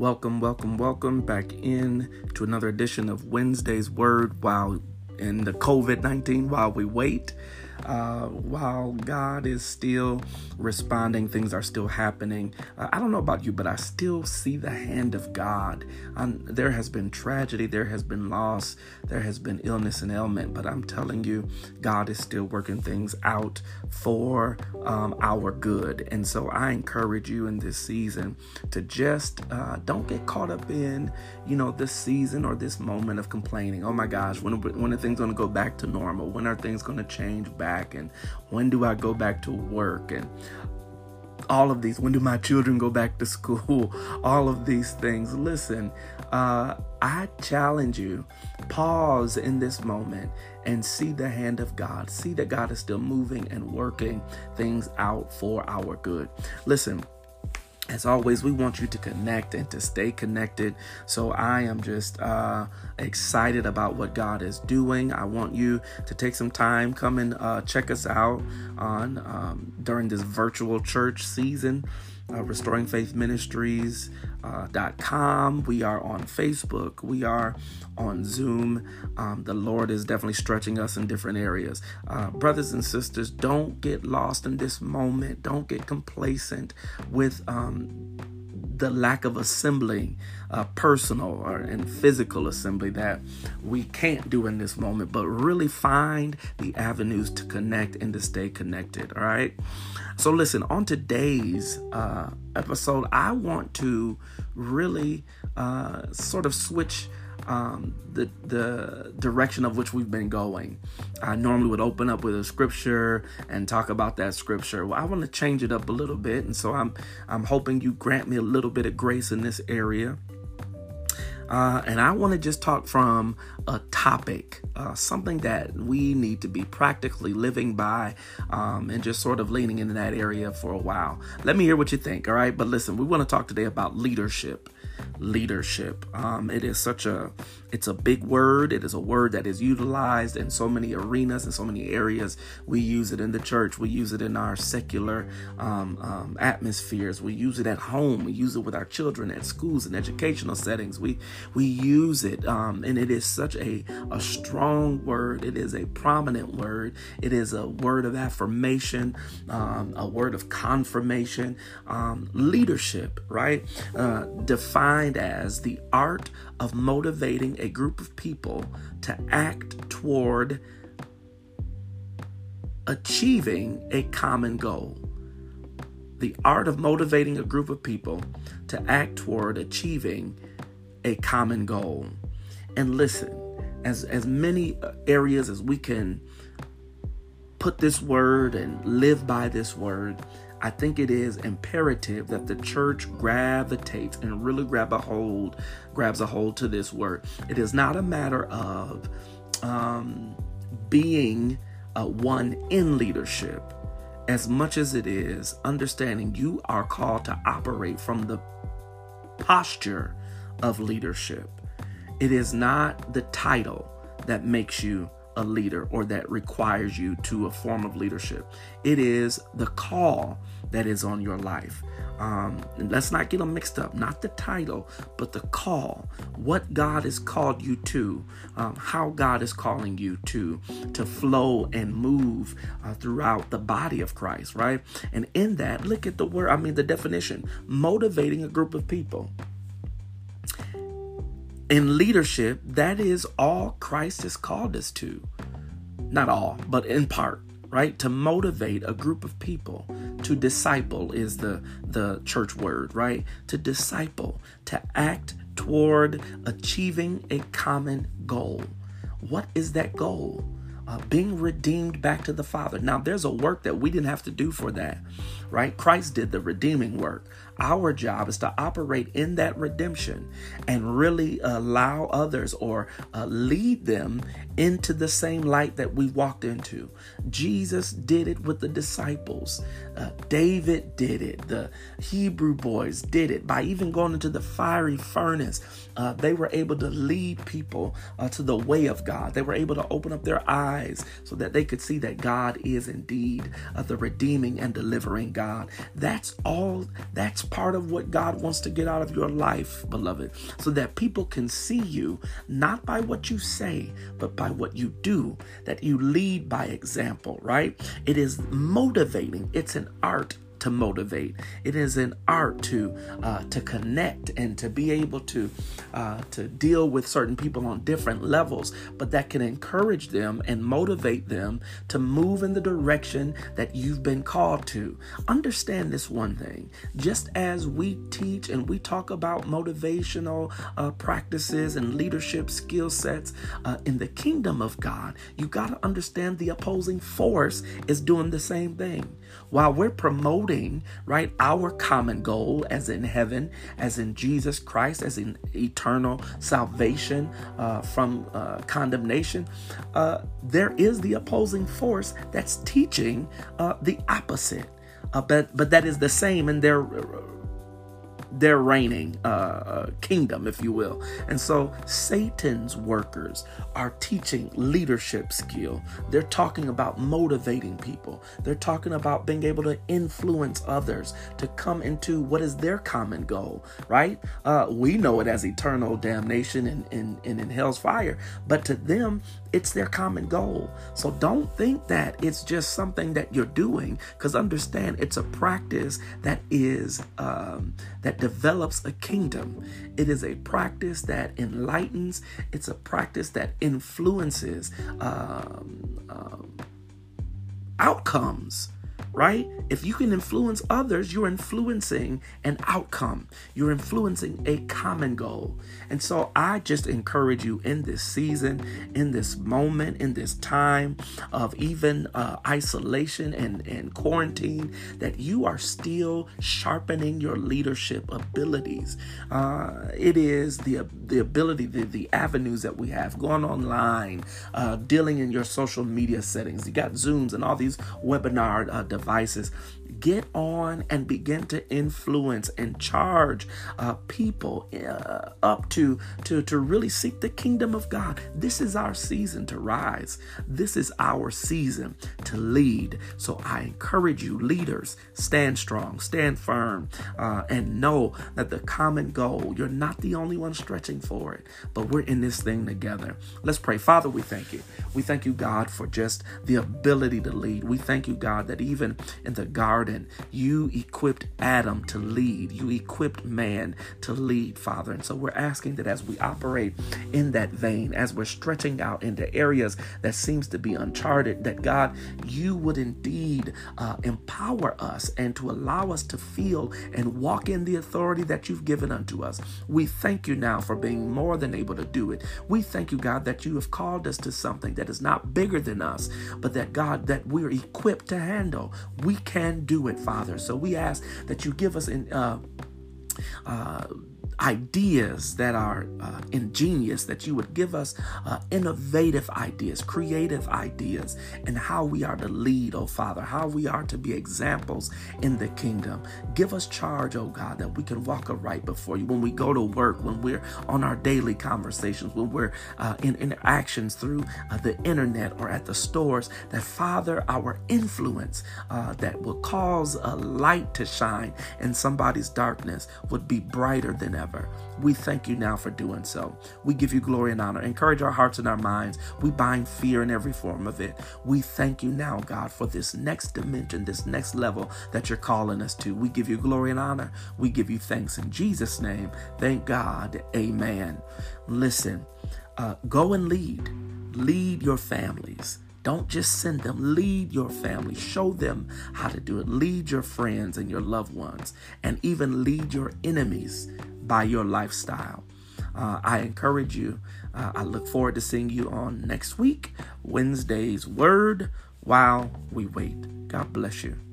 Welcome, welcome, welcome back in to another edition of Wednesday's Word while in the COVID 19 while we wait uh, while God is still responding, things are still happening. Uh, I don't know about you, but I still see the hand of God. Um, there has been tragedy, there has been loss, there has been illness and ailment, but I'm telling you, God is still working things out for um, our good. And so I encourage you in this season to just uh, don't get caught up in, you know, this season or this moment of complaining. Oh my gosh, when, when are things going to go back to normal? When are things going to change back? Back and when do I go back to work and all of these when do my children go back to school all of these things. Listen uh, i challenge you pause in this moment and see the hand of god. See that god is still moving and working things out for our good. Listen as always, we want you to connect and to stay connected. So I am just uh, excited about what God is doing. I want you to take some time, come and uh, check us out on um, during this virtual church season uh, Restoring Faith Ministries. Uh. We are on Facebook. We are on Zoom. Um, the Lord is definitely stretching us in different areas. Uh, brothers and sisters, don't get lost in this moment. Don't get complacent with um, the lack of assembling, uh, personal or and physical assembly that we can't do in this moment, but really find the avenues to connect and to stay connected. All right. So listen, on today's uh, episode, I want to really uh, sort of switch um, the the direction of which we've been going. I normally would open up with a scripture and talk about that scripture. Well, I want to change it up a little bit, and so I'm I'm hoping you grant me a little bit of grace in this area. Uh, and I want to just talk from a topic, uh, something that we need to be practically living by um, and just sort of leaning into that area for a while. Let me hear what you think, all right? But listen, we want to talk today about leadership leadership. Um, it is such a it's a big word. It is a word that is utilized in so many arenas and so many areas. We use it in the church. We use it in our secular um, um, atmospheres. We use it at home. We use it with our children at schools and educational settings. We we use it, um, and it is such a a strong word. It is a prominent word. It is a word of affirmation, um, a word of confirmation. Um, leadership, right? Uh, defined as the art of motivating a group of people to act toward achieving a common goal. The art of motivating a group of people to act toward achieving a common goal. And listen, as, as many areas as we can put this word and live by this word, I think it is imperative that the church gravitates and really grab a hold, grabs a hold to this word. It is not a matter of um, being uh, one in leadership as much as it is understanding you are called to operate from the posture of leadership. It is not the title that makes you a leader or that requires you to a form of leadership. It is the call that is on your life. Um, let's not get them mixed up. Not the title, but the call. What God has called you to, um, how God is calling you to, to flow and move uh, throughout the body of Christ, right? And in that, look at the word, I mean, the definition motivating a group of people in leadership, that is all Christ has called us to. Not all, but in part, right? To motivate a group of people. To disciple is the, the church word, right? To disciple, to act toward achieving a common goal. What is that goal? uh, being redeemed back to the Father. Now, there's a work that we didn't have to do for that, right? Christ did the redeeming work. Our job is to operate in that redemption and really allow others or uh, lead them into the same light that we walked into. Jesus did it with the disciples. Uh, David did it. The Hebrew boys did it by even going into the fiery furnace. Uh, they were able to lead people uh, to the way of God. They were able to open up their eyes so that they could see that God is indeed uh, the redeeming and delivering God. That's all. That's part of what God wants to get out of your life, beloved, so that people can see you not by what you say, but by what you do, that you lead by example, right? It is motivating, it's an art to motivate. It is an art to uh, to connect and to be able to uh, to deal with certain people on different levels, but that can encourage them and motivate them to move in the direction that you've been called to. Understand this one thing: just as we teach and we talk about motivational uh, practices and leadership skill sets uh, in the kingdom of God, you got to understand the opposing force is doing the same thing. While we're promoting, right, our common goal as in heaven, as in Jesus Christ, as in eternal salvation uh, from uh, condemnation, uh, there is the opposing force that's teaching uh, the opposite. Uh, but, but that is the same in their their reigning uh, uh, kingdom, if you will. And so Satan's workers are teaching leadership skill. They're talking about motivating people. They're talking about being able to influence others to come into what is their common goal, right? Uh, we know it as eternal damnation and in, hell's fire, but to them, it's their common goal. So don't think that it's just something that you're doing, because understand it's a practice that is um, that develops a kingdom. It is a practice that enlightens. It's a practice that influences um, um, outcomes right? If you can influence others, you're influencing an outcome, you're influencing a common goal. And so I just encourage you in this season, in this moment, in this time of even uh, isolation and, and quarantine, that you are still sharpening your leadership abilities. Uh, it is the, the ability, the, the avenues that we have going online, uh, dealing in your social media settings. You got Zooms and all these webinar uh, devices get on and begin to influence and charge uh, people uh, up to, to, to really seek the kingdom of God. This is our season to rise. This is our season to lead. So I encourage you, leaders, stand strong, stand firm, uh, and know that the common goal, you're not the only one stretching for it, but we're in this thing together. Let's pray. Father, we thank you. We thank you, God, for just the ability to lead. We thank you, God, that even in the garden, you equipped Adam to lead. You equipped man to lead, Father. And so we're asking that as we operate in that vein, as we're stretching out into areas that seems to be uncharted, that God, you would indeed uh, empower us and to allow us to feel and walk in the authority that you've given unto us. We thank you now for being more than able to do it. We thank you, God, that you have called us to something that is not bigger than us, but that God, that we're equipped to handle. We can do it, Father. So we ask that you give us in. Uh, uh, ideas that are uh, ingenious, that you would give us uh, innovative ideas, creative ideas, and how we are to lead, oh Father, how we are to be examples in the kingdom. Give us charge, oh God, that we can walk right before you when we go to work, when we're on our daily conversations, when we're uh, in interactions through uh, the internet or at the stores, that Father, our influence uh, that will cause a light to shine in somebody's darkness would be brighter than ever ever. We thank you now for doing so. We give you glory and honor. Encourage our hearts and our minds. We bind fear in every form of it. We thank you now, God, for this next dimension, this next level that you're calling us to. We give you glory and honor. We give you thanks in Jesus' name. Thank God. Amen. Listen, uh, go and lead. Lead your families. Don't just send them. Lead your family. Show them how to do it. Lead your friends and your loved ones, and even lead your enemies by your lifestyle. Uh, I encourage you. Uh, I look forward to seeing you on next week, Wednesday's Word, while we wait. God bless you.